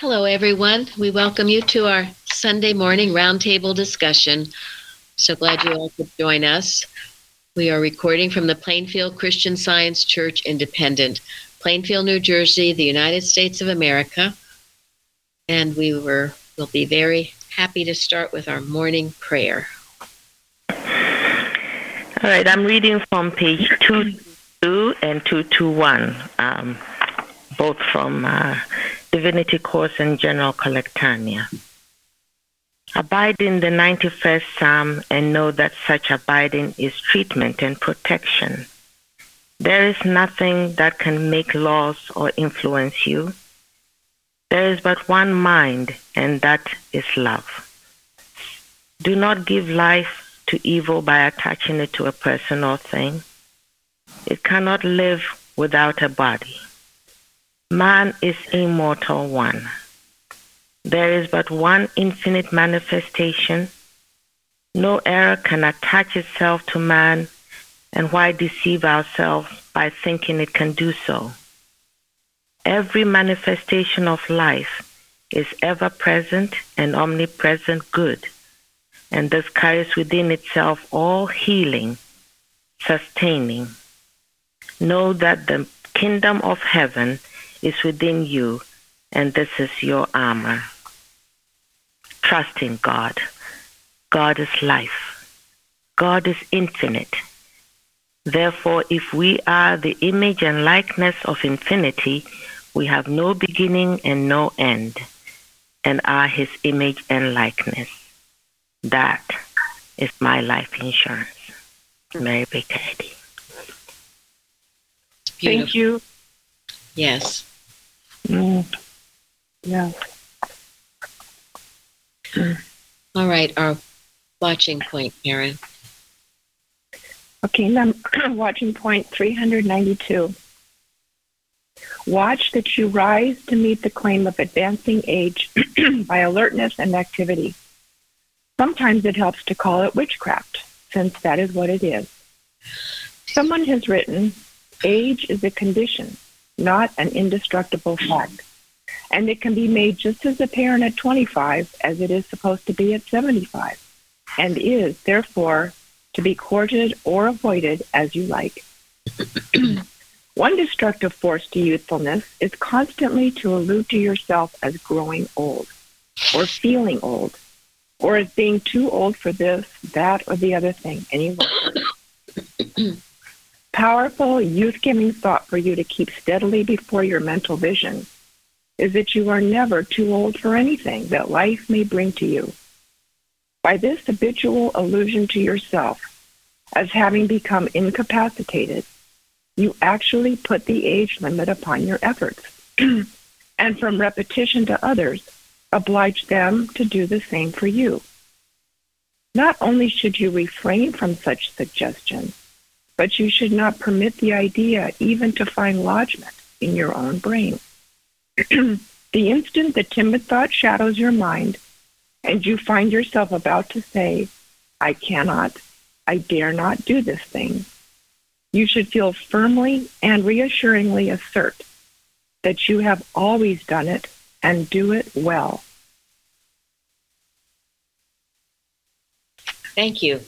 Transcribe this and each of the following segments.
Hello, everyone. We welcome you to our Sunday morning roundtable discussion. So glad you all could join us. We are recording from the Plainfield Christian Science Church Independent, Plainfield, New Jersey, the United States of America. And we were will be very happy to start with our morning prayer. All right, I'm reading from page 22 and 221, um, both from uh, Divinity Course and General collectanea. Abide in the 91st Psalm and know that such abiding is treatment and protection. There is nothing that can make laws or influence you. There is but one mind, and that is love. Do not give life to evil by attaching it to a person or thing. It cannot live without a body. Man is immortal one. There is but one infinite manifestation. No error can attach itself to man, and why deceive ourselves by thinking it can do so? Every manifestation of life is ever present and omnipresent good, and thus carries within itself all healing, sustaining. Know that the kingdom of heaven is within you, and this is your armor. Trust in God. God is life. God is infinite. Therefore, if we are the image and likeness of infinity, we have no beginning and no end, and are his image and likeness. That is my life insurance. Mary Baker Eddy. Thank you. Yes. Mm. Yeah. All right, our watching point, Karen. Okay, num- watching point 392. Watch that you rise to meet the claim of advancing age by alertness and activity. Sometimes it helps to call it witchcraft, since that is what it is. Someone has written, age is a condition, not an indestructible fact. And it can be made just as apparent at 25 as it is supposed to be at 75, and is, therefore, to be courted or avoided as you like. One destructive force to youthfulness is constantly to allude to yourself as growing old, or feeling old, or as being too old for this, that, or the other thing any longer. Powerful, youth giving thought for you to keep steadily before your mental vision is that you are never too old for anything that life may bring to you. By this habitual allusion to yourself as having become incapacitated, you actually put the age limit upon your efforts, and from repetition to others, oblige them to do the same for you. Not only should you refrain from such suggestions, but you should not permit the idea even to find lodgment in your own brain. the instant the timid thought shadows your mind and you find yourself about to say, I cannot, I dare not do this thing, you should feel firmly and reassuringly assert that you have always done it and do it well. Thank you.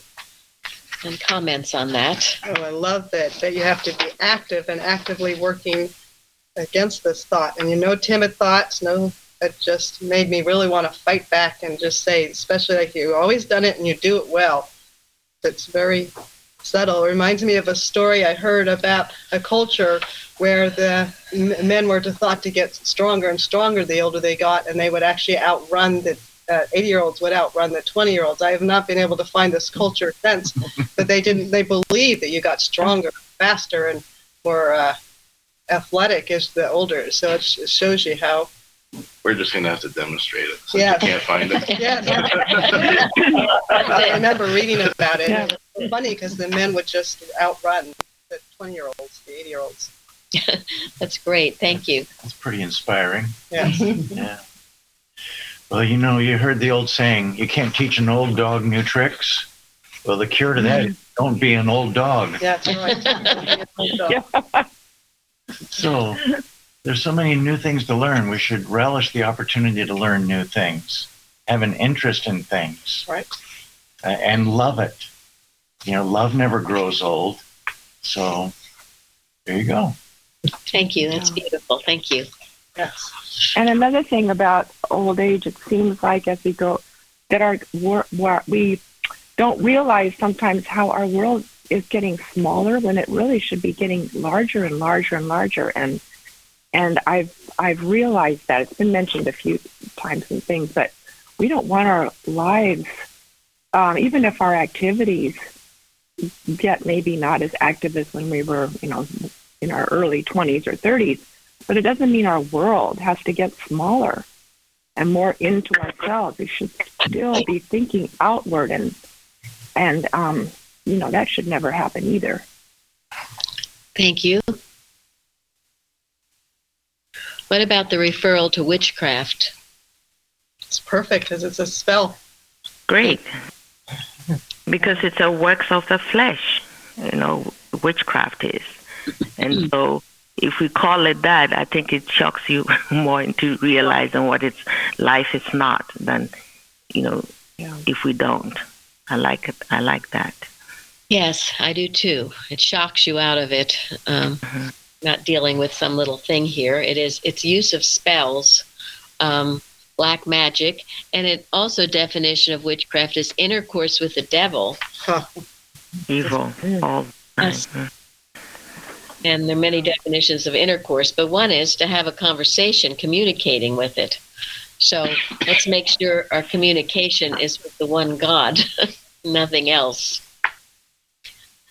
And comments on that. Oh, I love that, that you have to be active and actively working against this thought. And you know, timid thoughts, no, that just made me really want to fight back and just say, especially like you always done it and you do it well. It's very subtle. It reminds me of a story I heard about a culture where the men were thought to get stronger and stronger the older they got, and they would actually outrun the 80 uh, year olds would outrun the 20 year olds. I have not been able to find this culture since, but they didn't. They believed that you got stronger, faster, and more uh, athletic as the older. So it shows you how. We're just gonna have to demonstrate it. Since Yeah. we can't find it. Yeah, I remember reading about it. Yeah. It was funny because the men would just outrun the 20 year olds, the 80 year olds. That's great. Thank you. It's pretty inspiring. Yeah. Yeah. Well, you know, you heard the old saying, you can't teach an old dog new tricks. Well, the cure to that is don't be an old dog. That's right. Yeah. So there's so many new things to learn. We should relish the opportunity to learn new things, have an interest in things, Right. uh, and love it. You know, love never grows old. So there you go. Thank you. That's Yeah. beautiful. Thank you. Yes. And another thing about old age, it seems like as we go, that our we don't realize sometimes how our world is getting smaller when it really should be getting larger and larger and larger. And and I've I've realized that it's been mentioned a few times and things, but we don't want our lives, um, even if our activities get maybe not as active as when we were, you know, in our early 20s or 30s but it doesn't mean our world has to get smaller and more into ourselves. We should still be thinking outward, and and um, you know that should never happen either. Thank you. What about the referral to witchcraft? It's perfect because it's a spell. Great. Because it's a works of the flesh, you know, witchcraft is. And so if we call it that, I think it shocks you more into realizing what its life is not than, you know, Yeah. if we don't. I like it. I like that. Yes, I do too. It shocks you out of it. Um, Not dealing with some little thing here. It is its use of spells, um, black magic, and it also definition of witchcraft is intercourse with the devil. Huh. Evil all the time. Yes. And there are many ah. definitions of intercourse, but one is to have a conversation, communicating with it. So let's make sure our communication is with the one God, nothing else.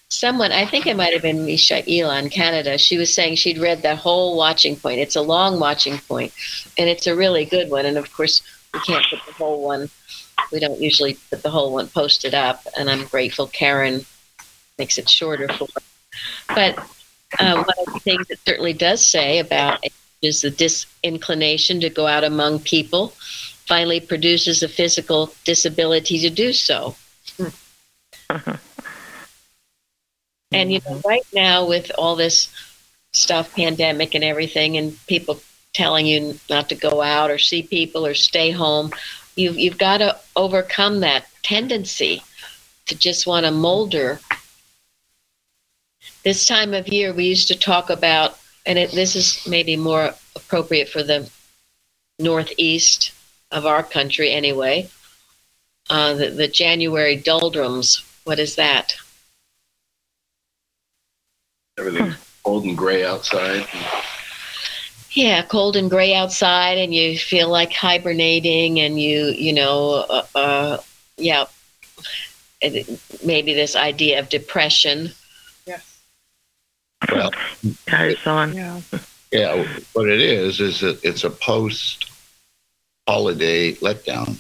Someone, I think it might have been Mishaela in Canada, she was saying she'd read that whole watching point. It's a long watching point, and it's a really good one. And of course, we can't put the whole one, we don't usually put the whole one posted up, and I'm grateful Karen makes it shorter for her. But uh, one of the things it certainly does say about it is the disinclination to go out among people finally produces a physical disability to do so. And you know, right now with all this stuff, pandemic and everything, and people telling you not to go out or see people or stay home, you've you've got to overcome that tendency to just want to molder. This time of year, we used to talk about, and it, this is maybe more appropriate for the northeast of our country anyway. Uh, the, the January doldrums. What is that? Everything's cold and gray outside. Yeah, cold and gray outside, and you feel like hibernating, and you, you know, uh, uh, yeah, maybe this idea of depression. Yes. Well, Carries on. Yeah. Yeah, what it is is that it's a post holiday letdown,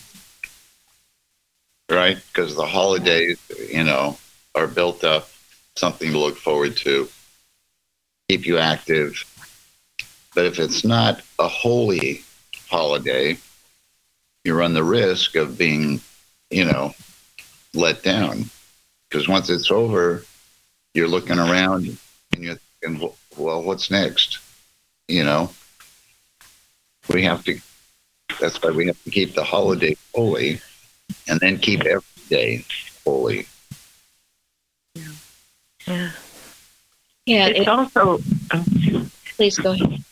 right? Because the holidays, you know, are built up, something to look forward to, keep you active. But if it's not a holy holiday, you run the risk of being, you know, let down. Because once it's over, you're looking around and you're thinking, well, what's next? you know we have to that's why we have to keep the holiday holy and then keep every day holy Yeah. Yeah, It's it, also oh, please go ahead.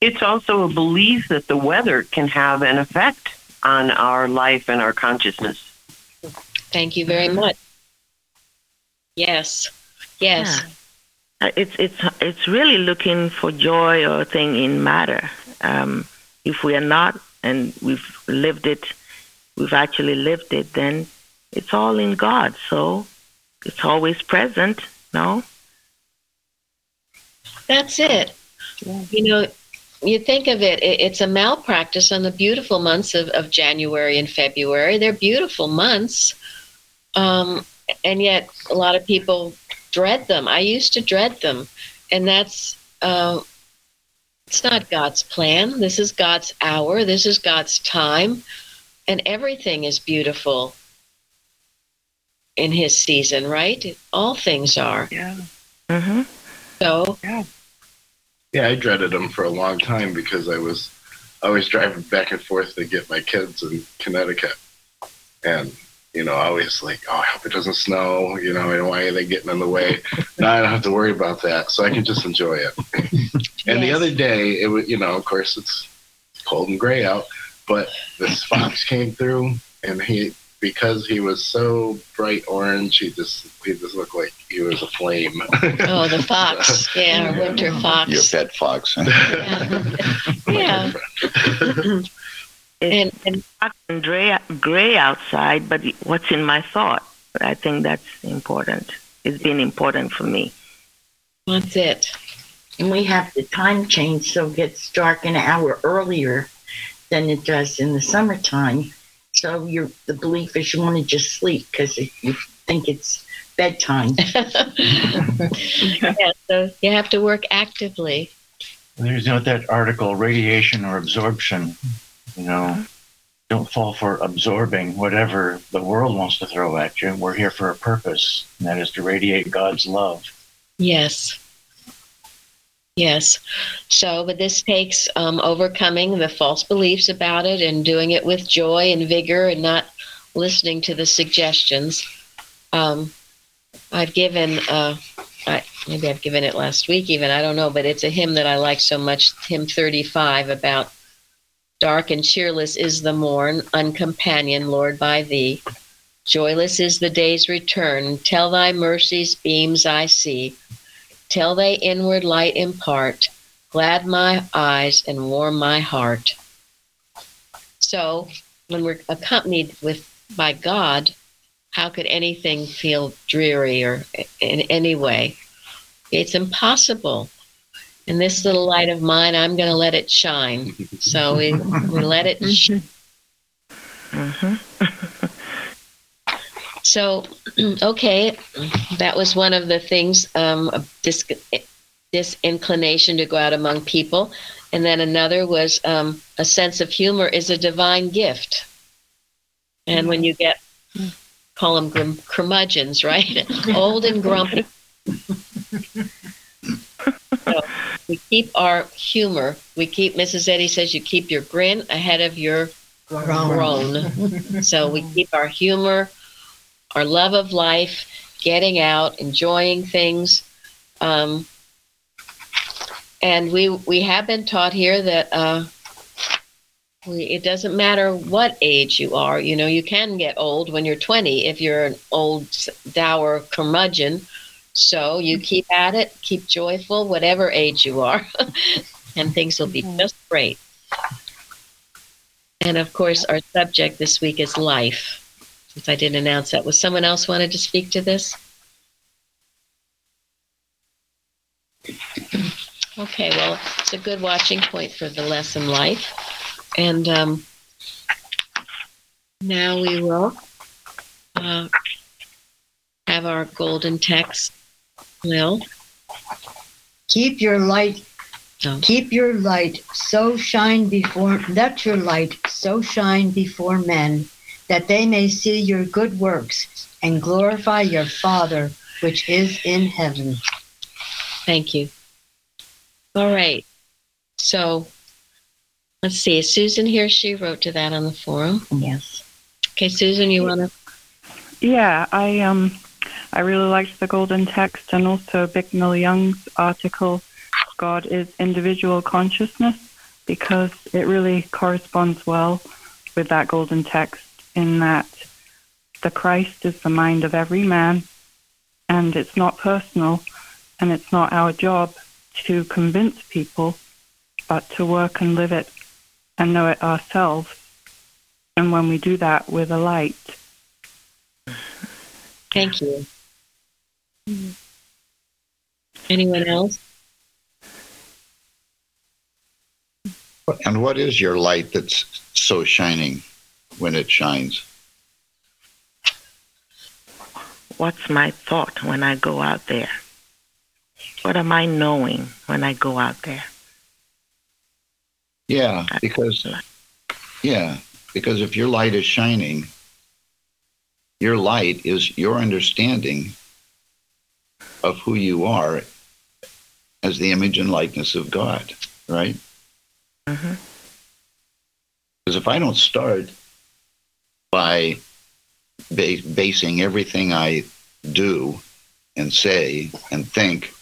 it's also a belief that the weather can have an effect on our life and our consciousness. Thank you very mm-hmm. much. Yes, yes. Yeah. Uh, It's it's it's really looking for joy or thing in matter. Um, if we are not, and we've lived it, we've actually lived it, then it's all in God. So it's always present. No. That's it. You know, you think of it, it, it's a malpractice on the beautiful months of, of January and February. They're beautiful months. Um, and yet, a lot of people dread them. I used to dread them. And that's, uh, it's not God's plan. This is God's hour. This is God's time. And everything is beautiful in His season, right? All things are. Yeah. hmm So, Yeah. Yeah, I dreaded them for a long time because I was always driving back and forth to get my kids in Connecticut. And, you know, always like, oh, I hope it doesn't snow. You know, and why are they getting in the way? now I don't have to worry about that. So I can just enjoy it. and the other day, it was, you know, of course, it's cold and gray out, but this fox came through and he, because he was so bright orange, he just, he just looked like he was a flame. Oh, the fox. Yeah, our winter fox. Your pet fox. huh? Yeah. And, and dark and gray, gray outside, but what's in my thought? I think that's important. It's been important for me. that's it. And we have the time change, so it gets dark an hour earlier than it does in the summertime. So your the belief is you want to just sleep because you think it's bedtime. yeah, so you have to work actively. There's not that article, radiation or absorption. You know, don't fall for absorbing whatever the world wants to throw at you. We're here for a purpose, and that is to radiate God's love. Yes. Yes. So, but this takes um, overcoming the false beliefs about it and doing it with joy and vigor and not listening to the suggestions. Um, I've given, uh, I, maybe I've given it last week even, I don't know, but it's a hymn that I like so much, hymn 35, about dark and cheerless is the morn, uncompanioned, Lord, by thee. Joyless is the day's return, till thy mercies beams I see till they inward light impart, glad my eyes and warm my heart. So, when we're accompanied with by God, how could anything feel dreary or in any way? It's impossible. And this little light of mine, I'm going to let it shine. So we, we let it shine. hmm So, okay, that was one of the things, um, this, this inclination to go out among people. And then another was um, a sense of humor is a divine gift. And when you get, call them grum- curmudgeons, right? Old and grumpy. so we keep our humor. We keep, Mrs. Eddy says, you keep your grin ahead of your groan. so we keep our humor, our love of life, getting out, enjoying things. Um, and we we have been taught here that uh, we, it doesn't matter what age you are. You know, you can get old when you're 20 if you're an old, dour curmudgeon. So you keep at it, keep joyful, whatever age you are, and things will be just great. And of course, our subject this week is life. Since I didn't announce that, was someone else wanted to speak to this? Okay, well, it's a good watching point for the lesson life. And um, now we will uh, have our golden text. Lil, Keep your light, Oh. keep your light so shine before, let your light so shine before men that they may see your good works and glorify your Father which is in heaven. thank you. All right. So let's see. Is Susan here? She wrote to that on the forum. Yes. Okay, Susan, you want to? Yeah, I um, I really liked the golden text and also Bicknell Young's article, "God is Individual Consciousness," because it really corresponds well with that golden text in that the Christ is the mind of every man, and it's not personal, and it's not our job to convince people, but to work and live it and know it ourselves. And when we do that with a light, Thank you. Mm-hmm. Anyone else? And what is your light that's so shining when it shines? What's my thought when I go out there? What am I knowing when I go out there? Yeah, because yeah, because if your light is shining, your light is your understanding of who you are as the image and likeness of God, right? Mhm. Because if I don't start by ba- basing everything I do and say and think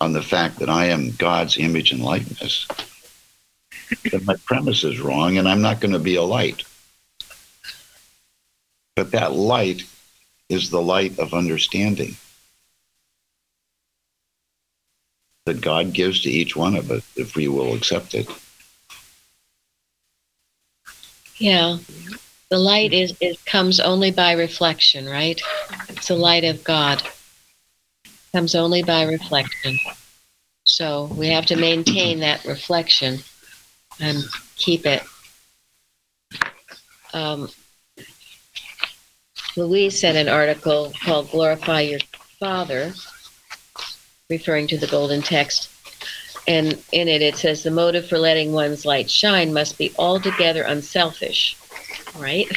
on the fact that I am God's image and likeness, then my premise is wrong and I'm not going to be a light. But that light is the light of understanding that God gives to each one of us if we will accept it. Yeah. The light is it comes only by reflection, right? It's the light of God. Comes only by reflection. So we have to maintain that reflection and keep it. Um, Louise said an article called Glorify Your Father, referring to the golden text. And in it, it says the motive for letting one's light shine must be altogether unselfish, right?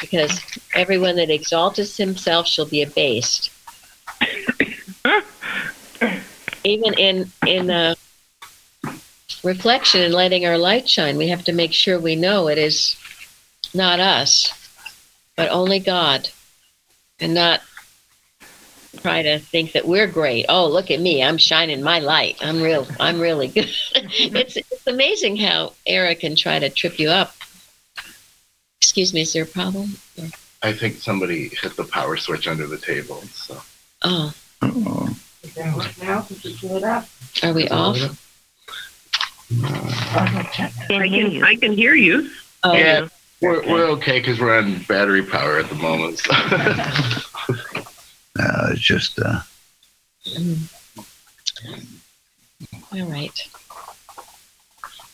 Because everyone that exalteth himself shall be abased. Even in in uh, reflection and letting our light shine, we have to make sure we know it is not us, but only God, and not try to think that we're great. Oh, look at me! I'm shining my light. I'm real. I'm really good. it's it's amazing how error can try to trip you up. Excuse me, is there a problem? I think somebody hit the power switch under the table. So Oh, Oh, Now, since you blew it up. are we off? I can, I can hear you. Oh, Yeah. we're we're okay because we're on battery power at the moment. So. uh, it's just uh, all right.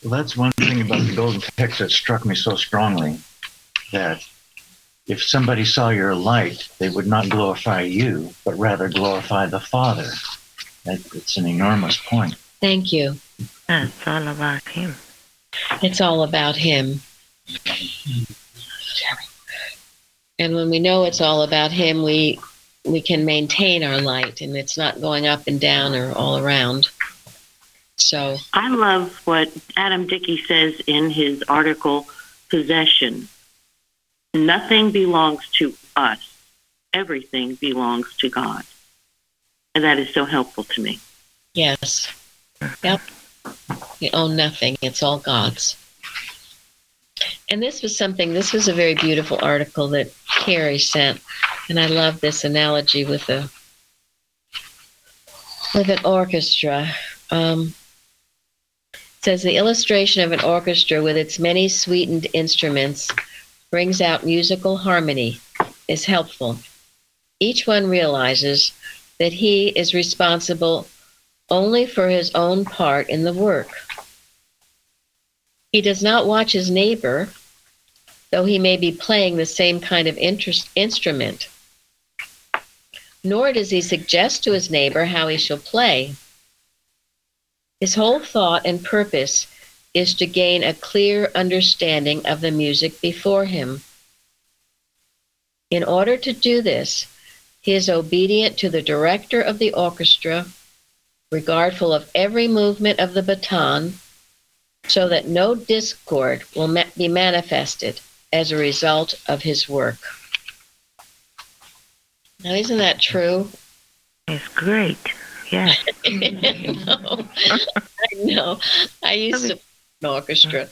Well, that's one thing about the golden text that struck me so strongly that if somebody saw your light, they would not glorify you, but rather glorify the Father. That, it's an enormous point. Thank you. Yeah, it's all about him. It's all about him. And when we know it's all about him, we we can maintain our light and it's not going up and down or all around. So, I love what Adam Dickey says in his article, Possession. Nothing belongs to us, everything belongs to God. And that is so helpful to me. yes. Yep. We own nothing. It's all God's. And this was something, this was a very beautiful article that Carrie sent. And I love this analogy with a with an orchestra. Um, says the illustration of an orchestra with its many sweetened instruments brings out musical harmony is helpful. Each one realizes that he is responsible only for his own part in the work. He does not watch his neighbor, though he may be playing the same kind of interest, instrument. Nor does he suggest to his neighbor how he shall play. His whole thought and purpose is to gain a clear understanding of the music before him. In order to do this, he is obedient to the director of the orchestra, regardful of every movement of the baton, so that no discord will be manifested as a result of his work. Now, isn't that true? It's great. Yeah. I know. I know. I used to an orchestra.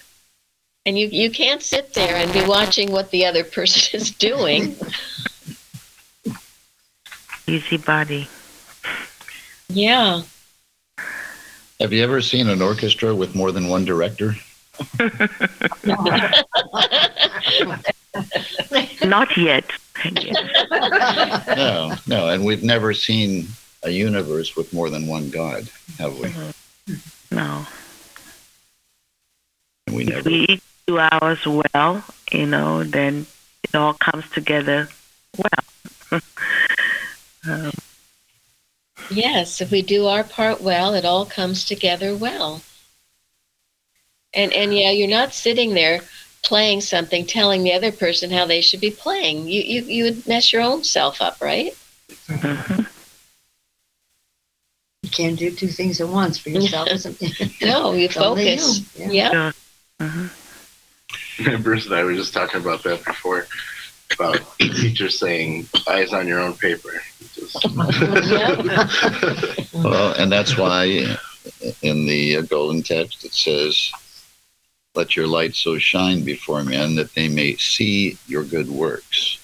And you, you can't sit there and be watching what the other person is doing. Easy body. Yeah. have you ever seen an orchestra with more than one director? Not yet. No, no, and we've never seen a universe with more than one God, have we? No. And we If never. we each do ours well, you know, then it all comes together well. um, Yes, if we do our part well, it all comes together well. And and yeah, you're not sitting there playing something, telling the other person how they should be playing. You you you would mess your own self up, right? mhm. You can't do two things at once for yourself. No, you It's only focus. you. Yeah. Yeah. Bruce and I were just talking about that before, about teachers saying eyes on your own paper. Just- Well, and that's why in the uh, golden text it says, "Let your light so shine before men that they may see your good works."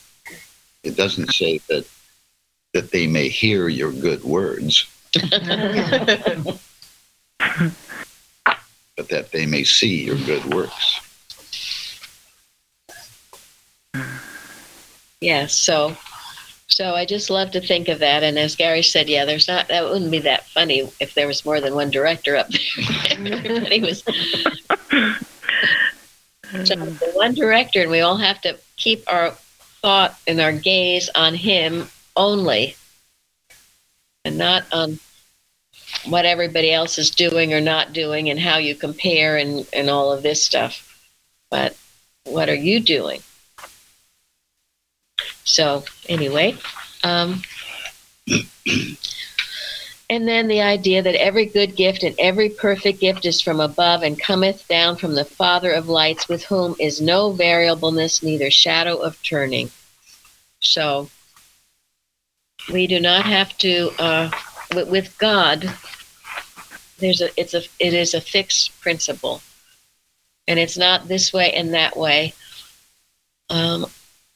It doesn't say that that they may hear your good words, but that they may see your good works. Yes. So, so I just love to think of that. And as Gary said, yeah, there's not, that wouldn't be that funny if there was more than one director up there. Everybody was. So the one director, and we all have to keep our thought and our gaze on him only and not on what everybody else is doing or not doing and how you compare and, and all of this stuff. But what are you doing? So anyway, um, and then the idea that every good gift and every perfect gift is from above and cometh down from the Father of lights, with whom is no variableness, neither shadow of turning. So we do not have to uh, with, God. There's a it's a it is a fixed principle, and it's not this way and that way. Um,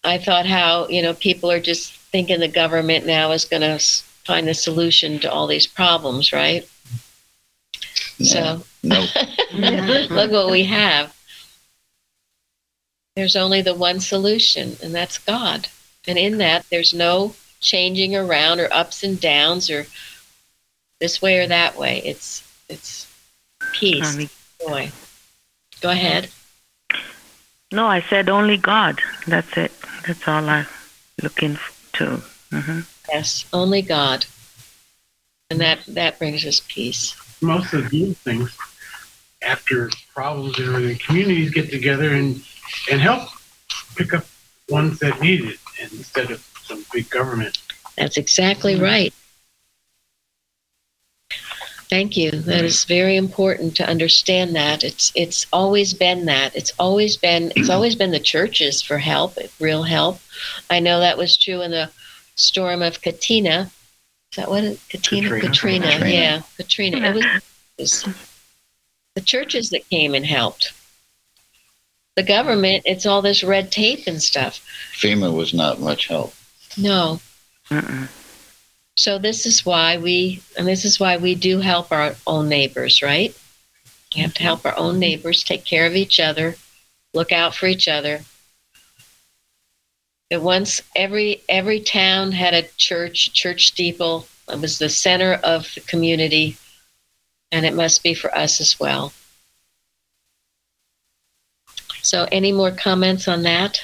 I thought how you know people are just thinking the government now is going to find the solution to all these problems, right? So No, look what we have. There's only the one solution, and that's God. And in that, there's no changing around or ups and downs or this way or that way. It's it's peace, Only- joy. Go ahead. No, I said only God. That's it. That's all I'm looking f- to. hmm Yes, only God. And that that brings us peace. most of these things after problems and everything communities get together and and help pick up ones that need it instead of some big government That's exactly right. Thank you. That is very important to understand that. It's it's always been that. It's always been it's always been the churches for help, real help. I know that was true in the storm of Katina. Is that what it Katina? Katrina. Katrina. Katrina. Yeah, Katrina. It was, it was the churches that came and helped. The government, it's all this red tape and stuff. FEMA was not much help. No, Mm-mm. So this is why we, and this is why we do help our own neighbors, right? We have to help our own neighbors, take care of each other, look out for each other. That once every every town had a church, church steeple. It was the center of the community, and it must be for us as well. So, any more comments on that?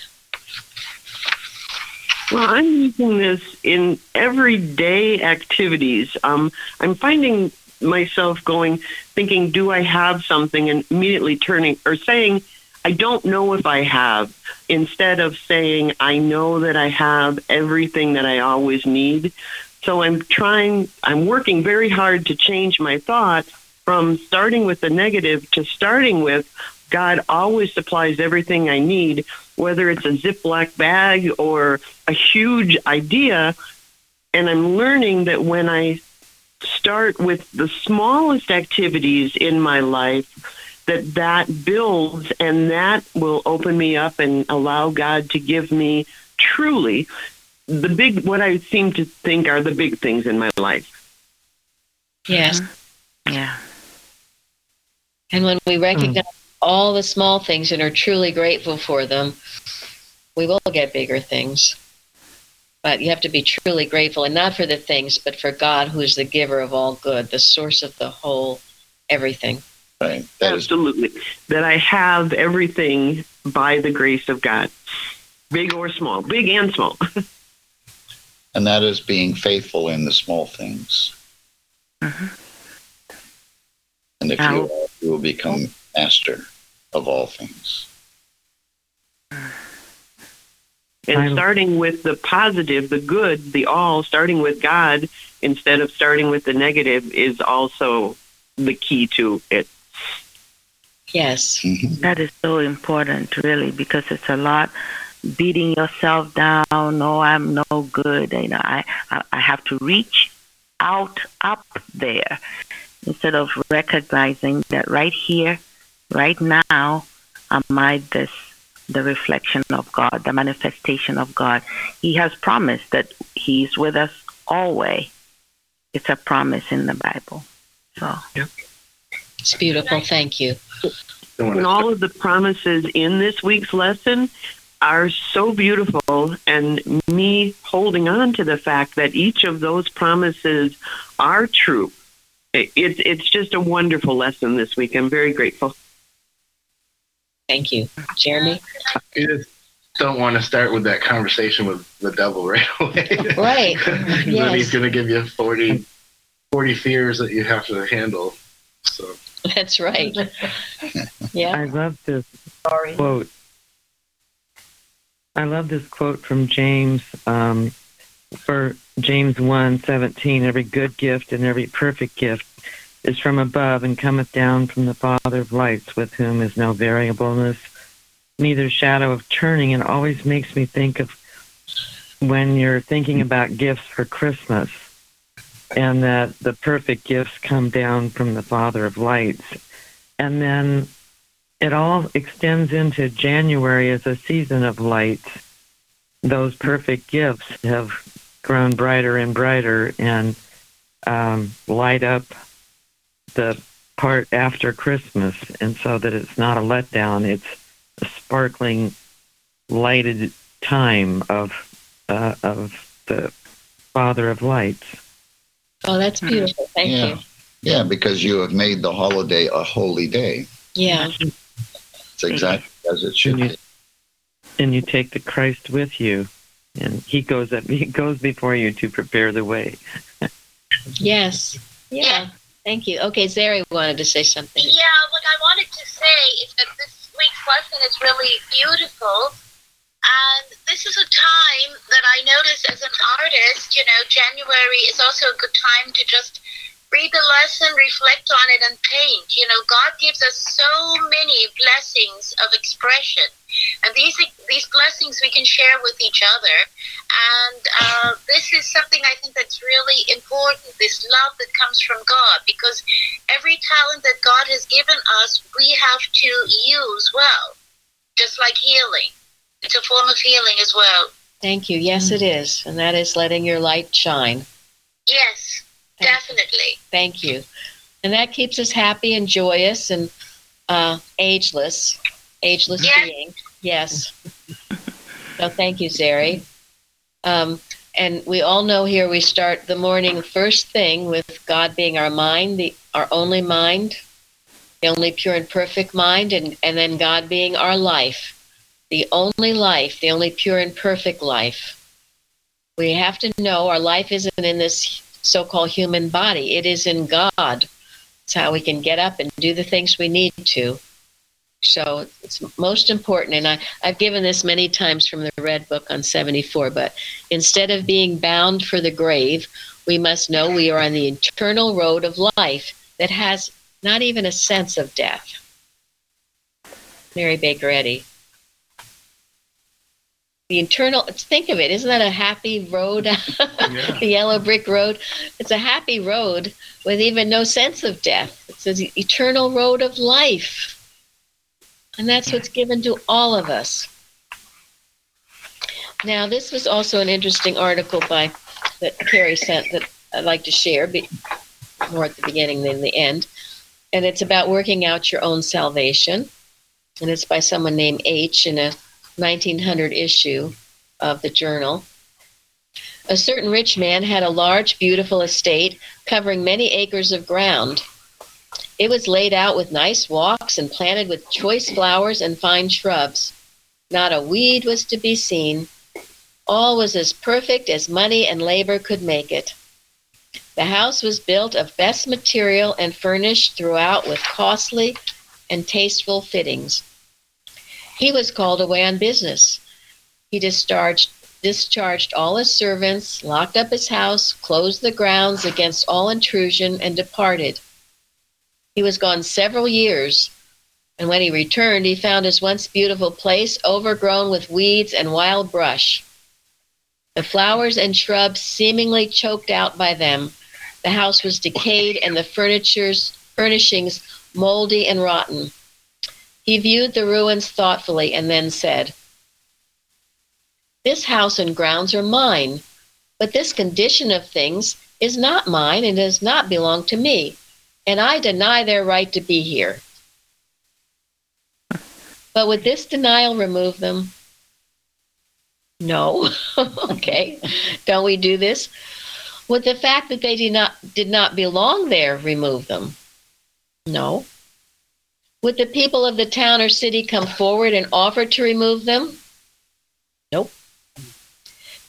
Well, I'm using this in everyday activities. Um, I'm finding myself going, thinking, do I have something? And immediately turning or saying, I don't know if I have, instead of saying, I know that I have everything that I always need. So I'm trying, I'm working very hard to change my thought from starting with the negative to starting with, God always supplies everything I need, whether it's a Ziploc bag or a huge idea. And I'm learning that when I start with the smallest activities in my life, that that builds and that will open me up and allow God to give me truly the big, what I seem to think are the big things in my life. Yes. Mm-hmm. Yeah. And when we recognize mm-hmm. all the small things and are truly grateful for them, we will get bigger things. But you have to be truly grateful, and not for the things, but for God, who is the giver of all good, the source of the whole everything. Right. That is Absolutely. That I have everything by the grace of God, big or small, big and small. and that is being faithful in the small things. Mhm. And if Now- you are, you will become master of all things. And starting with the positive, the good, the all, starting with God instead of starting with the negative is also the key to it. Yes. Mm-hmm. That is so important, really, because it's a lot beating yourself down. No, I'm no good. You know, I, I, I have to reach out up there instead of recognizing that right here, right now, am I this the reflection of God, the manifestation of God. He has promised that He's with us always. It's a promise in the Bible. So It's beautiful. Thank you. And all of the promises in this week's lesson are so beautiful, and me holding on to the fact that each of those promises are true. It, it's it's just a wonderful lesson this week. I'm very grateful. Thank you, Jeremy. You just don't want to start with that conversation with the devil right away. Right. then he's going to give you 40, 40 fears that you have to handle. So That's right. Yeah. I love this quote. I love this quote from James um, for James 1 17. Every good gift and every perfect gift is from above and cometh down from the Father of lights, with whom is no variableness, neither shadow of turning. And always makes me think of when you're thinking about gifts for Christmas and that the perfect gifts come down from the Father of lights. And then it all extends into January as a season of light. Those perfect gifts have grown brighter and brighter and um, light up the part after Christmas, and so that it's not a letdown. It's a sparkling, lighted time of uh, of the Father of Lights. Oh, that's beautiful. Thank yeah. you. Yeah, because you have made the holiday a holy day. Yeah. It's exactly as it should And you, be. and you take the Christ with you, and He goes up. He goes before you to prepare the way. Yes. Yeah. Thank you. Okay, Zari wanted to say something. Yeah, what I wanted to say is that this week's lesson is really beautiful. And this is a time that I notice as an artist, you know, January is also a good time to just read the lesson, reflect on it, and paint. You know, God gives us so many blessings of expression. And these these blessings we can share with each other. And uh, this is something I think that's really important this love that comes from God, because every talent that God has given us, we have to use well, just like healing. It's a form of healing as well. Thank you. Yes, it is. And that is letting your light shine. Yes, definitely. Thank you. And that keeps us happy and joyous and uh, ageless, ageless Yes. being. Yes. so thank you, Zari. Um, and we all know here we start the morning first thing with God being our mind, the our only mind, the only pure and perfect mind, and, and then God being our life, the only life, the only pure and perfect life. We have to know our life isn't in this so called human body, it is in God. It's how we can get up and do the things we need to. So it's most important, and I, I've given this many times from the Red Book on 74, but instead of being bound for the grave, we must know we are on the eternal road of life that has not even a sense of death. Mary Baker Eddy. The internal think of it, isn't that a happy road? the yellow brick road. It's a happy road with even no sense of death. It's an eternal road of life. And that's what's given to all of us. Now, this was also an interesting article by that Carrie sent that I'd like to share, be, more at the beginning than the end. And it's about working out your own salvation. And it's by someone named H in a 1900 issue of the journal. A certain rich man had a large, beautiful estate covering many acres of ground. It was laid out with nice walks and planted with choice flowers and fine shrubs. Not a weed was to be seen. All was as perfect as money and labor could make it. The house was built of best material and furnished throughout with costly and tasteful fittings. He was called away on business. He discharged discharged all his servants, locked up his house, closed the grounds against all intrusion, and departed. He was gone several years, and when he returned, he found his once beautiful place overgrown with weeds and wild brush. The flowers and shrubs seemingly choked out by them. The house was decayed and the furniture's furnishings moldy and rotten. He viewed the ruins thoughtfully and then said, This house and grounds are mine, but this condition of things is not mine and does not belong to me, and I deny their right to be here. But would this denial remove them? No. okay. Don't we do this? Would the fact that they did not did not belong there remove them? No. Would the people of the town or city come forward and offer to remove them? Nope.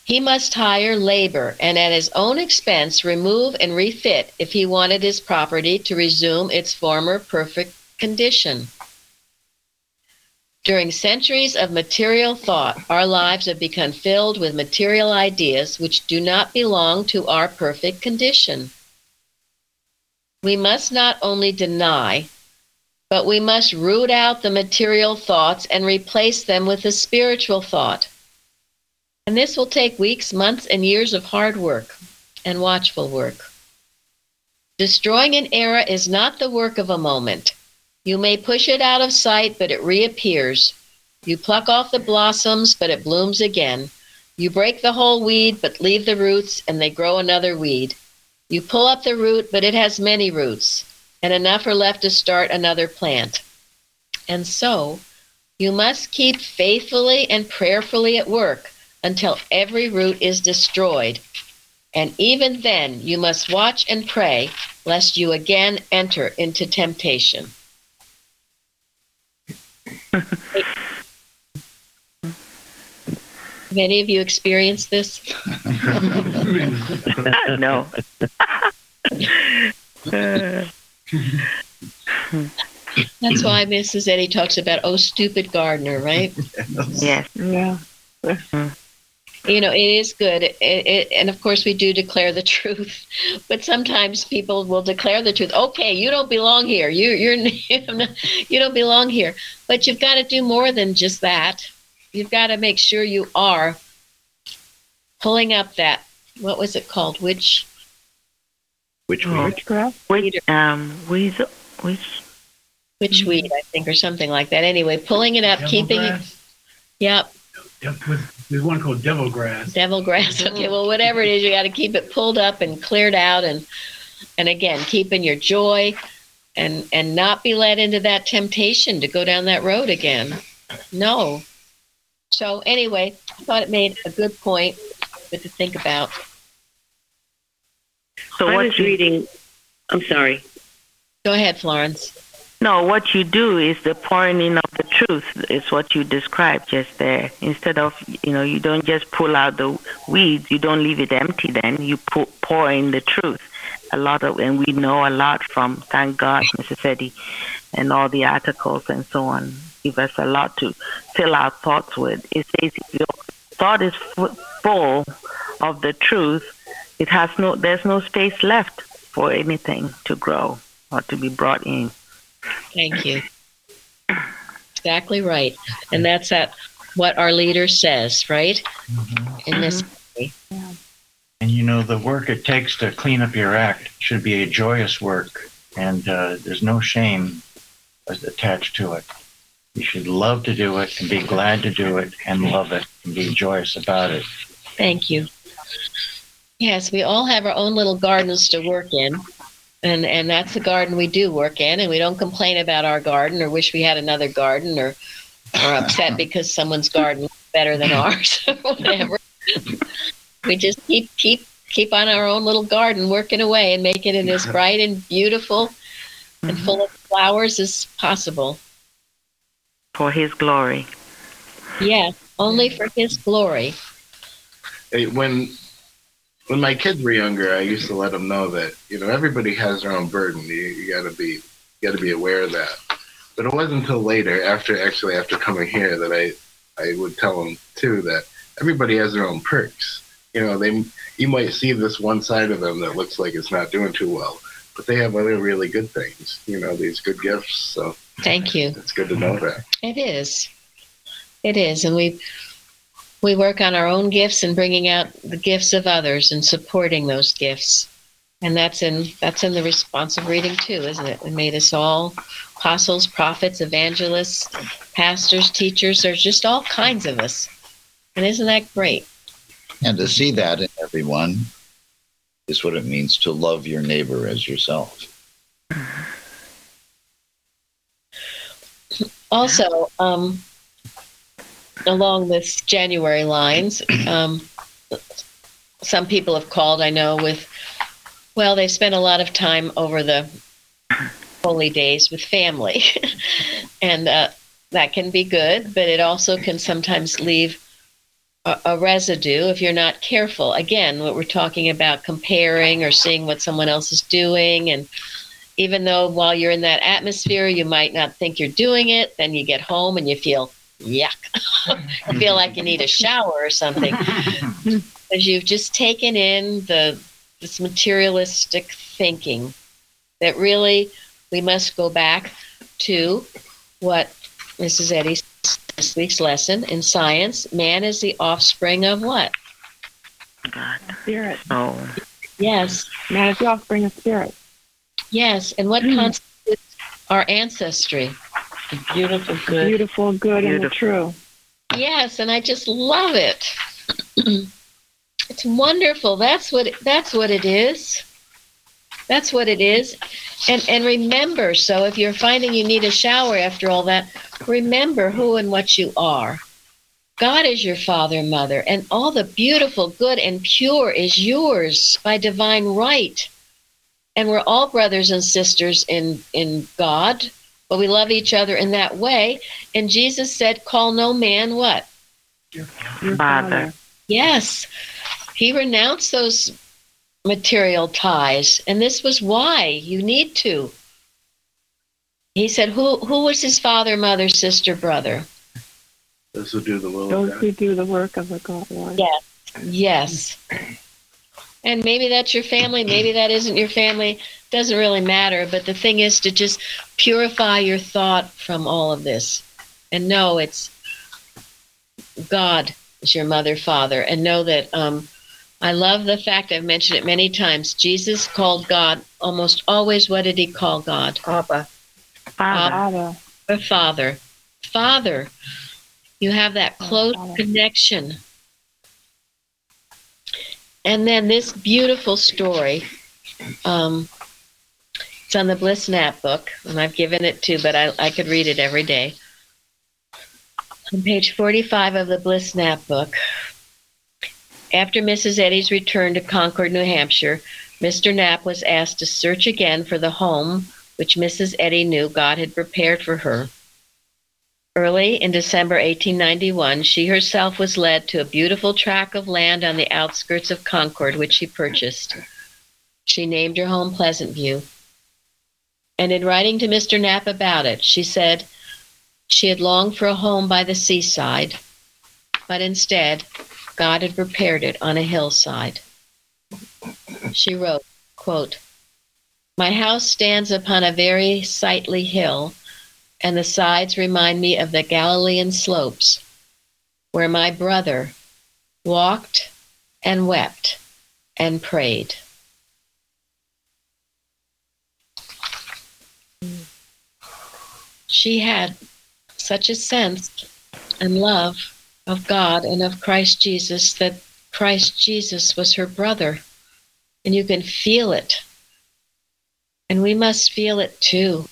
He must hire labor and at his own expense remove and refit if he wanted his property to resume its former perfect condition. During centuries of material thought, our lives have become filled with material ideas which do not belong to our perfect condition. We must not only deny, but we must root out the material thoughts and replace them with a spiritual thought. And this will take weeks, months, and years of hard work and watchful work. Destroying an error is not the work of a moment. You may push it out of sight, but it reappears. You pluck off the blossoms, but it blooms again. You break the whole weed, but leave the roots, and they grow another weed. You pull up the root, but it has many roots, and enough are left to start another plant. And so, you must keep faithfully and prayerfully at work until every root is destroyed. And even then, you must watch and pray lest you again enter into temptation. Have any of you experienced this? no. That's why Mrs. Eddy talks about, oh, stupid gardener, right? Yes. Yeah. Mm-hmm. You know, it is good. It, it, and of course, we do declare the truth. But sometimes people will declare the truth. Okay, you don't belong here. You, you're, you don't belong here. But you've got to do more than just that. You've got to make sure you are pulling up that, what was it called? Which Which Oh. weed? Witchcraft? Which um which which which weed, I think, or something like that. Anyway, pulling it up, Devil keeping it. grass? Yep, There's one called devil grass. devil grass. Okay, well, whatever it is, you got to keep it pulled up and cleared out, and and again, keeping your joy, and and not be led into that temptation to go down that road again. No. So anyway, I thought it made a good point, good to think about. So I what was you, reading. I'm sorry. Go ahead, Florence. no what you do is the pouring in of the truth is what you described just there instead of you know you don't just pull out the weeds you don't leave it empty then you pour, pour in the truth a lot of and we know a lot from thank god mrs eddy and all the articles and so on give us a lot to fill our thoughts with it says if your thought is full of the truth it has no there's no space left for anything to grow or to be brought in Thank you. Exactly right, and that's at what our leader says, right? In this. And you know, the work it takes to clean up your act should be a joyous work, and uh, there's no shame attached to it. You should love to do it and be glad to do it and love it and be joyous about it. Thank you. Yes, we all have our own little gardens to work in. And and that's the garden we do work in and we don't complain about our garden or wish we had another garden or or upset because someone's garden is better than ours or whatever. we just keep keep keep on our own little garden working away and making it as bright and beautiful and mm-hmm. full of flowers as possible. for his glory. Yeah, only for his glory. When when my kids were younger, I used to let them know that you know everybody has their own burden. You, you got to be you got to be aware of that. But it wasn't until later, after actually after coming here, that I I would tell them too that everybody has their own perks. You know, they you might see this one side of them that looks like it's not doing too well, but they have other really good things. You know, these good gifts. So Thank you. it's good to know that. It is. It is, and we we work on our own gifts and bringing out the gifts of others and supporting those gifts. And that's in that's in the responsive reading too, isn't it? It made us all apostles, prophets, evangelists, pastors, teachers. There's just all kinds of us, and isn't that great? And to see that in everyone is what it means to love your neighbor as yourself. Also, um, along this January lines, um, some people have called, I know, with, well, they spent a lot of time over the holy days with family. and uh, that can be good, but it also can sometimes leave a, a residue if you're not careful. Again, what we're talking about comparing or seeing what someone else is doing and even though while you're in that atmosphere you might not think you're doing it then you get home and you feel yuck you feel like you need a shower or something because you've just taken in the this materialistic thinking that really we must go back to what mrs eddy this week's lesson in science man is the offspring of what God. Spirit. Oh. yes Man is the offspring of spirit. yes and what hmm. constitutes our ancestry Beautiful, good. Beautiful, good, and the true. Yes, and I just love it. it's wonderful. That's what that's what it is. That's what it is. And and remember, so if you're finding you need a shower after all that, remember who and what you are. God is your father, and mother, and all the beautiful, good, and pure is yours by divine right. And we're all brothers and sisters in in God, but we love each other in that way. And Jesus said, "Call no man what." Your Father. Yes, he renounced those material ties, and this was why you need to. He said, "Who who was his father, mother, sister, brother?" Those who do the will of Those God. who do the work of the God, Lord. Yes, yes. And maybe that's your family, maybe that isn't your family. Doesn't really matter. But the thing is to just purify your thought from all of this, and know it's God is your mother, father, and know that. Um, I love the fact I've mentioned it many times. Jesus called God almost always. What did he call God? Abba. Father. Father. The Father. Father. You have that close connection. And then this beautiful story. Um, it's on the Bliss Knapp book, and I've given it to, but I, I could read it every day. On page 45 of the Bliss Knapp book, after Mrs. Eddy's return to Concord, New Hampshire, Mr. Knapp was asked to search again for the home which Mrs. Eddy knew God had prepared for her. Early in December 1891, she herself was led to a beautiful tract of land on the outskirts of Concord, which she purchased. She named her home Pleasant View. And in writing to Mr. Knapp about it, she said she had longed for a home by the seaside, but instead, God had prepared it on a hillside. She wrote, quote, My house stands upon a very sightly hill, and the sides remind me of the Galilean slopes, where my brother walked and wept and prayed. She had such a sense and love of God and of Christ Jesus that Christ Jesus was her brother. And you can feel it. And we must feel it too.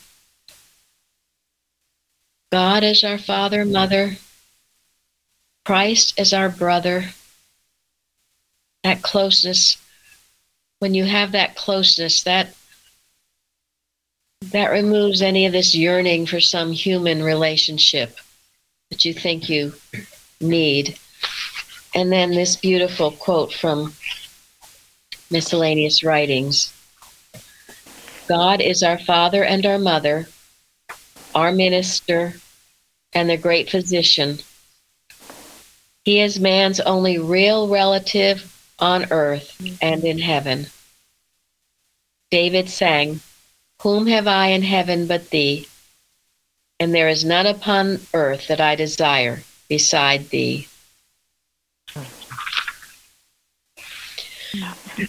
God is our father, mother. Christ is our brother. That closeness, when you have that closeness, that that removes any of this yearning for some human relationship that you think you need. And then this beautiful quote from miscellaneous writings God is our father and our mother, our minister, and the great physician. He is man's only real relative on earth and in heaven. David sang, Whom have I in heaven but thee? And there is none upon earth that I desire beside thee.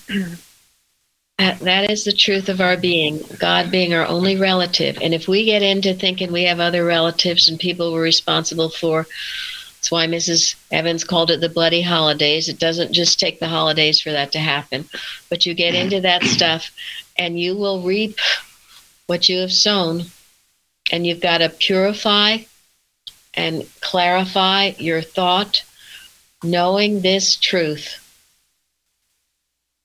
That, that is the truth of our being, God being our only relative. And if we get into thinking we have other relatives and people we're responsible for, that's why Mrs. Evans called it the bloody holidays. It doesn't just take the holidays for that to happen, but you get into that stuff and you will reap what you have sown. And you've got to purify and clarify your thought, knowing this truth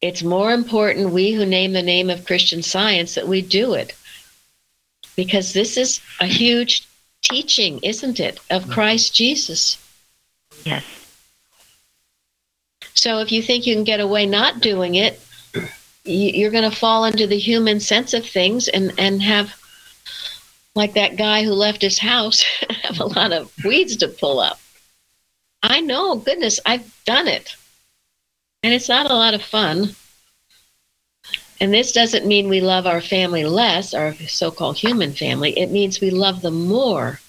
it's more important, we who name the name of Christian science, that we do it. Because this is a huge teaching, isn't it, of mm-hmm. Christ Jesus? Yes. So if you think you can get away not doing it, you're going to fall into the human sense of things and, and have, like that guy who left his house, have a lot of weeds to pull up. I know, goodness, I've done it and it's not a lot of fun. And this doesn't mean we love our family less, our so called human family. It means we love them more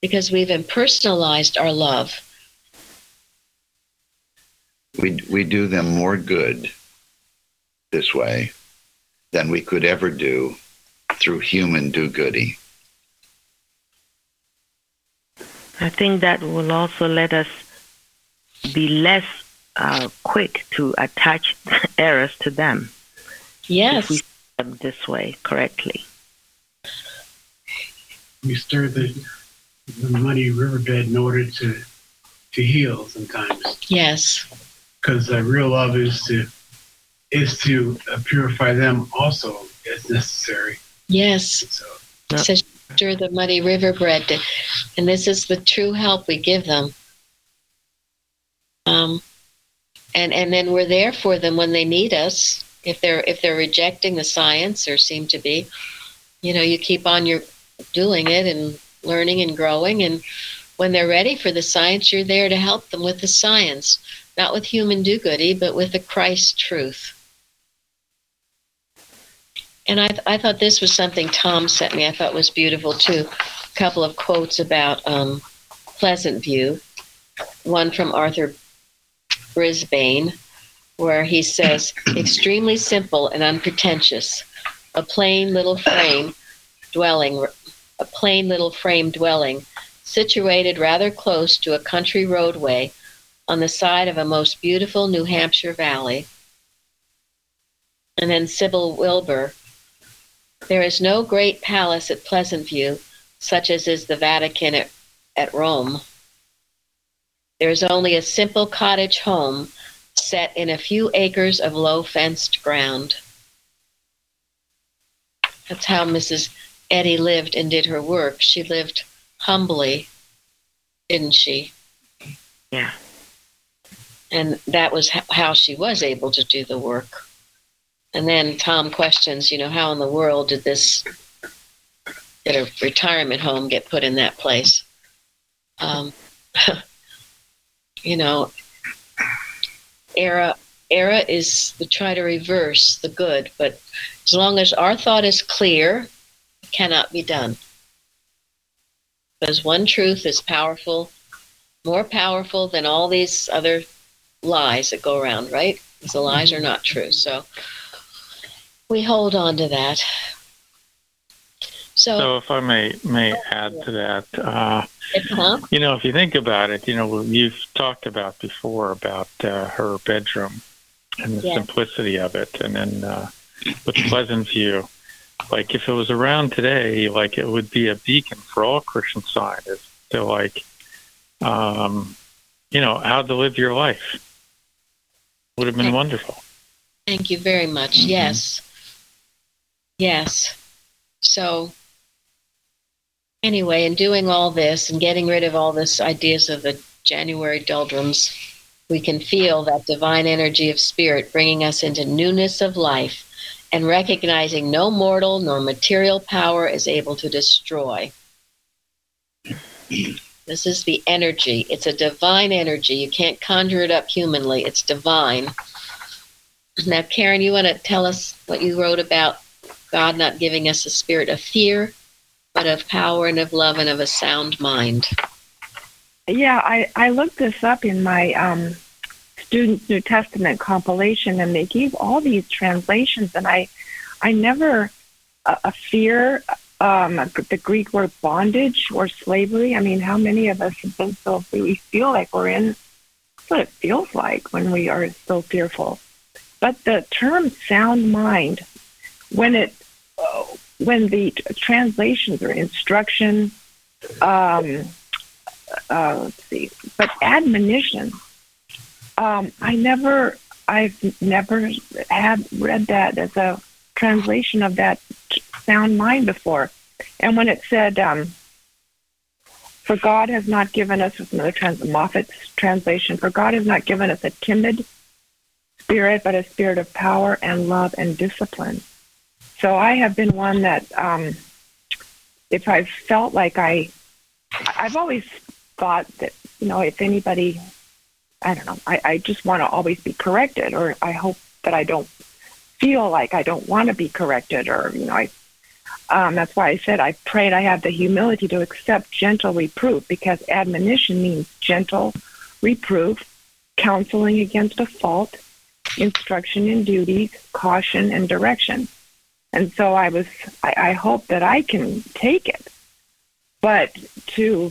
because we've impersonalized our love. We, we do them more good this way than we could ever do through human do goody. I think that will also let us be less uh, quick to attach errors to them. Yes. If we them this way correctly. We stir the, the muddy riverbed in order to to heal sometimes. Yes. Because uh, real love is to is to uh, purify them also as necessary. Yes. So, It says, stir the muddy riverbed, and this is the true help we give them. Um, and and then we're there for them when they need us. If they're if they're rejecting the science or seem to be, you know, you keep on your doing it and learning and growing, and when they're ready for the science, you're there to help them with the science, not with human do-goody, but with the Christ truth. And I, I thought this was something Tom sent me. I thought was beautiful too. A couple of quotes about um, Pleasant View. One from Arthur Brisbane, where he says, extremely simple and unpretentious, a plain little frame dwelling, a plain little frame dwelling, situated rather close to a country roadway on the side of a most beautiful New Hampshire valley. And then Sibyl Wilbur, there is no great palace at Pleasant View, such as is the Vatican at, at Rome. There is only a simple cottage home set in a few acres of low fenced ground. That's how Mrs. Eddy lived and did her work. She lived humbly, didn't she? Yeah. And that was how she was able to do the work. And then Tom questions, you know, how in the world did this, did a retirement home get put in that place? Um, you know, error error is to try to reverse the good, but as long as our thought is clear, it cannot be done. Because one truth is powerful, more powerful than all these other lies that go around, right? Because the lies are not true. So we hold on to that. So, So, if I may may add to that, uh, huh? you know, if you think about it, you know, you've talked about before about uh, her bedroom and the Yeah. simplicity of it, and then uh, with Pleasant View, like if it was around today, like it would be a beacon for all Christian scientists to like, um, you know, how to live your life. Would have been wonderful. Thank you very much. Yes. Yes. So, anyway, in doing all this and getting rid of all this ideas of the January doldrums, we can feel that divine energy of spirit bringing us into newness of life and recognizing no mortal nor material power is able to destroy. This is the energy. It's a divine energy. You can't conjure it up humanly. It's divine. Now, Karen, you want to tell us what you wrote about God not giving us a spirit of fear, but of power and of love and of a sound mind. Yeah, I, I looked this up in my um, Students New Testament compilation, and they gave all these translations, and I, I never a, fear, um, the Greek word bondage or slavery. I mean, how many of us have been so we feel like we're in what it feels like when we are so fearful. But the term sound mind, when it when the translations or instruction, um, uh, let's see, but admonition. Um, I never, I've never had read that as a translation of that sound mind before. And when it said, um, "For God has not given us," with another trans- Moffatt's translation, "For God has not given us a timid spirit, but a spirit of power and love and discipline." So I have been one that, um, if I've felt like I, I've always thought that, you know, if anybody, I don't know, I, I just want to always be corrected, or I hope that I don't feel like I don't want to be corrected, or, you know, I, um, that's why I said I prayed I have the humility to accept gentle reproof because admonition means gentle reproof, counseling against a fault, instruction in duties, caution, and direction. And so I was, I, I hope that I can take it. But to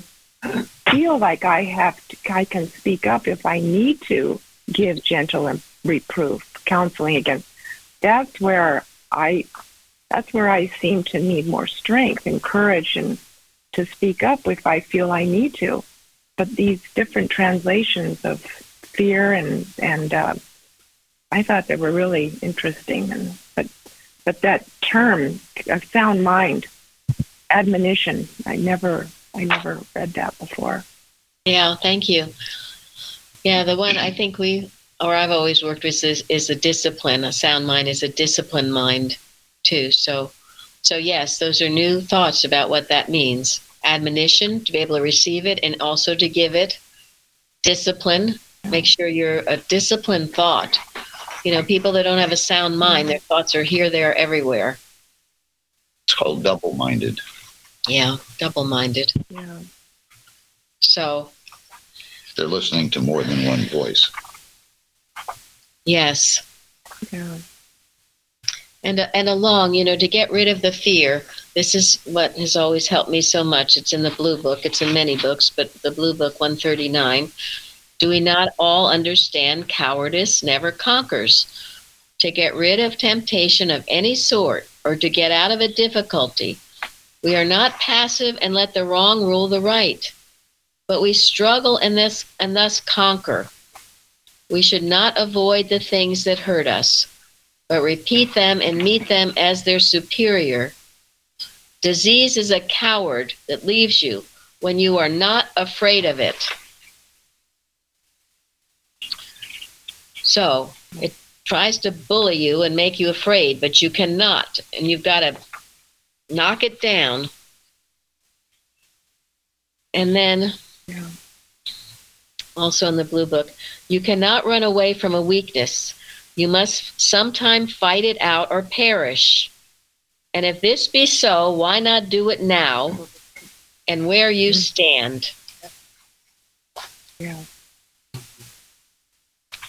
feel like I have, to, I can speak up if I need to give gentle and reproof, counseling again. that's where I, that's where I seem to need more strength and courage and to speak up if I feel I need to. But these different translations of fear and and uh, I thought they were really interesting. And but but that term, a sound mind, admonition, I never, I never read that before. Yeah, thank you. Yeah, the one I think we, or I've always worked with is, is a discipline. A sound mind is a disciplined mind, too. So, so yes, those are new thoughts about what that means. Admonition to be able to receive it and also to give it. Discipline. Make sure you're a disciplined thought you know, people that don't have a sound mind, their thoughts are here, there, everywhere. It's called double minded. Yeah, double minded. Yeah. So. They're listening to more than one voice. Yes. Yeah. And, and along, you know, to get rid of the fear, this is what has always helped me so much. It's in the blue book, it's in many books, but the blue book 139 do we not all understand cowardice never conquers? To get rid of temptation of any sort or to get out of a difficulty, we are not passive and let the wrong rule the right, but we struggle and thus, and thus conquer. We should not avoid the things that hurt us, but repeat them and meet them as their superior. Disease is a coward that leaves you when you are not afraid of it. So it tries to bully you and make you afraid, but you cannot. And you've got to knock it down. And then, yeah. also in the blue book, you cannot run away from a weakness. You must sometime fight it out or perish. And if this be so, why not do it now and where you mm-hmm. stand? Yeah.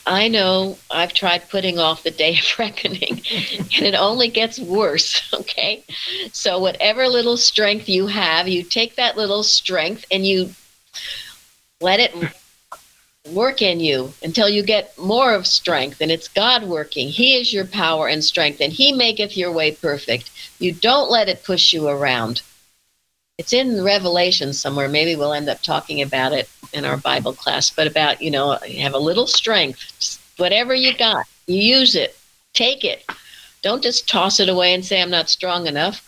I know I've tried putting off the day of reckoning, and it only gets worse, okay? So, whatever little strength you have, you take that little strength and you let it work in you until you get more of strength, and it's God working. He is your power and strength, and He maketh your way perfect. You don't let it push you around. It's in Revelation somewhere. Maybe we'll end up talking about it in our Bible class, but about, you know, you have a little strength. whatever you got, you use it. Take it. Don't just toss it away and say, I'm not strong enough.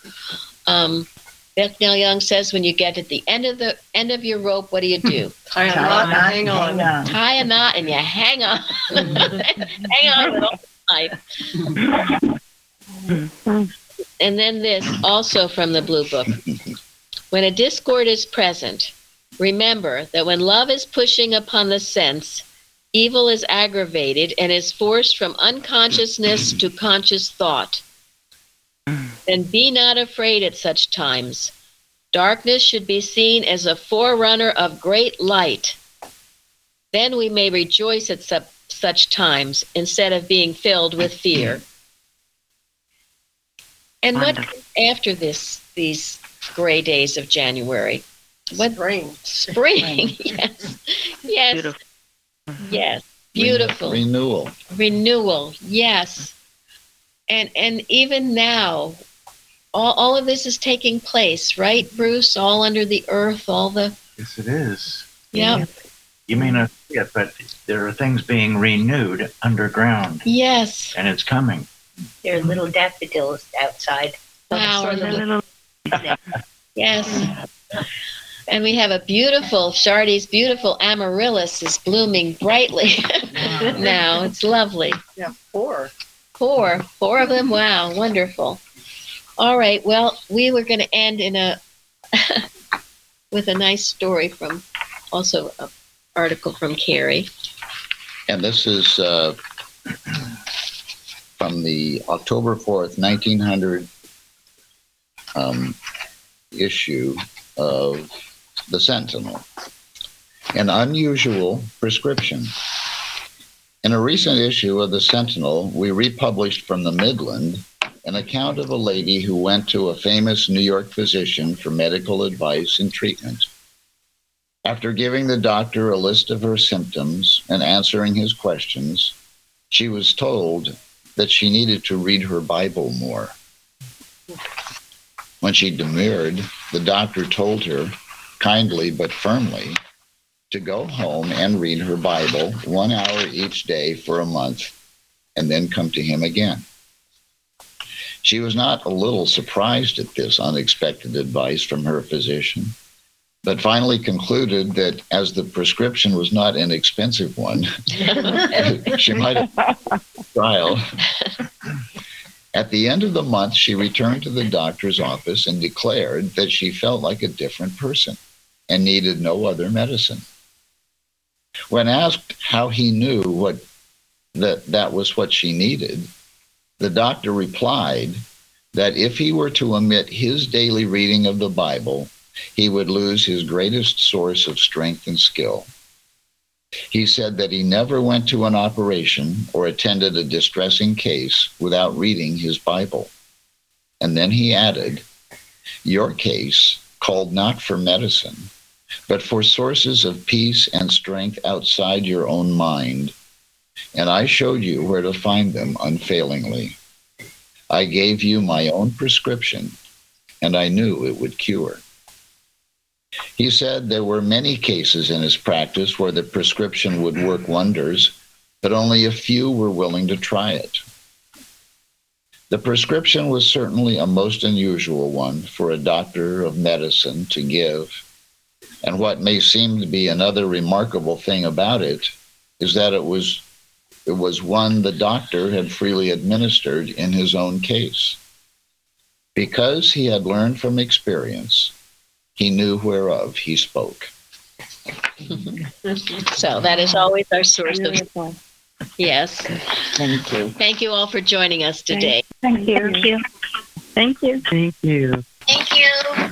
Um, Bicknell Young says when you get at the end of the end of your rope, what do you do? Tie a knot and hang on. on. Tie a knot and you hang on. hang on with all life. and then this also from the blue book. When a discord is present, Remember that when love is pushing upon the sense, evil is aggravated and is forced from unconsciousness to conscious thought. Then be not afraid at such times. Darkness should be seen as a forerunner of great light. Then we may rejoice at su- such times instead of being filled with fear. And what after this these gray days of January? What Spring. spring? yes. Yes. Beautiful. Yes. Beautiful Renewal. renewal yes and and even now all, all of this is taking place right bruce all under the earth all the Yes, it is. yeah You may not see it, but there are things being renewed underground, yes and it's coming. There are little daffodils outside. Wow, Sort of our little- yes and we have a beautiful Shardy's beautiful amaryllis is blooming brightly now it's lovely Yeah, four. Four, four of them. Wow, wonderful. All right. Well, we were going to end in a with a nice story from also an article from Carrie. And this is uh, from the October 4th, 1900 um, issue of the Sentinel. An unusual prescription. In a recent issue of the Sentinel, we republished from the Midland an account of a lady who went to a famous New York physician for medical advice and treatment. After giving the doctor a list of her symptoms and answering his questions, she was told that she needed to read her Bible more. When she demurred, the doctor told her, kindly but firmly, to go home and read her Bible one hour each day for a month and then come to him again. She was not a little surprised at this unexpected advice from her physician, but finally concluded that as the prescription was not an expensive one, she might have trial. At the end of the month, she returned to the doctor's office and declared that she felt like a different person and needed no other medicine. When asked how he knew what that that was what she needed, the doctor replied that if he were to omit his daily reading of the Bible, he would lose his greatest source of strength and skill. He said that he never went to an operation or attended a distressing case without reading his Bible. And then he added, Your case called not for medicine, but for sources of peace and strength outside your own mind. And I showed you where to find them unfailingly. I gave you my own prescription, and I knew it would cure. He said there were many cases in his practice where the prescription would work wonders, but only a few were willing to try it. The prescription was certainly a most unusual one for a doctor of medicine to give. And what may seem to be another remarkable thing about it is that it was it was one the doctor had freely administered in his own case. Because he had learned from experience, he knew whereof he spoke. So that is always our source of yes. Thank you. Thank you all for joining us today. Thank you. Thank you. Thank you. Thank you.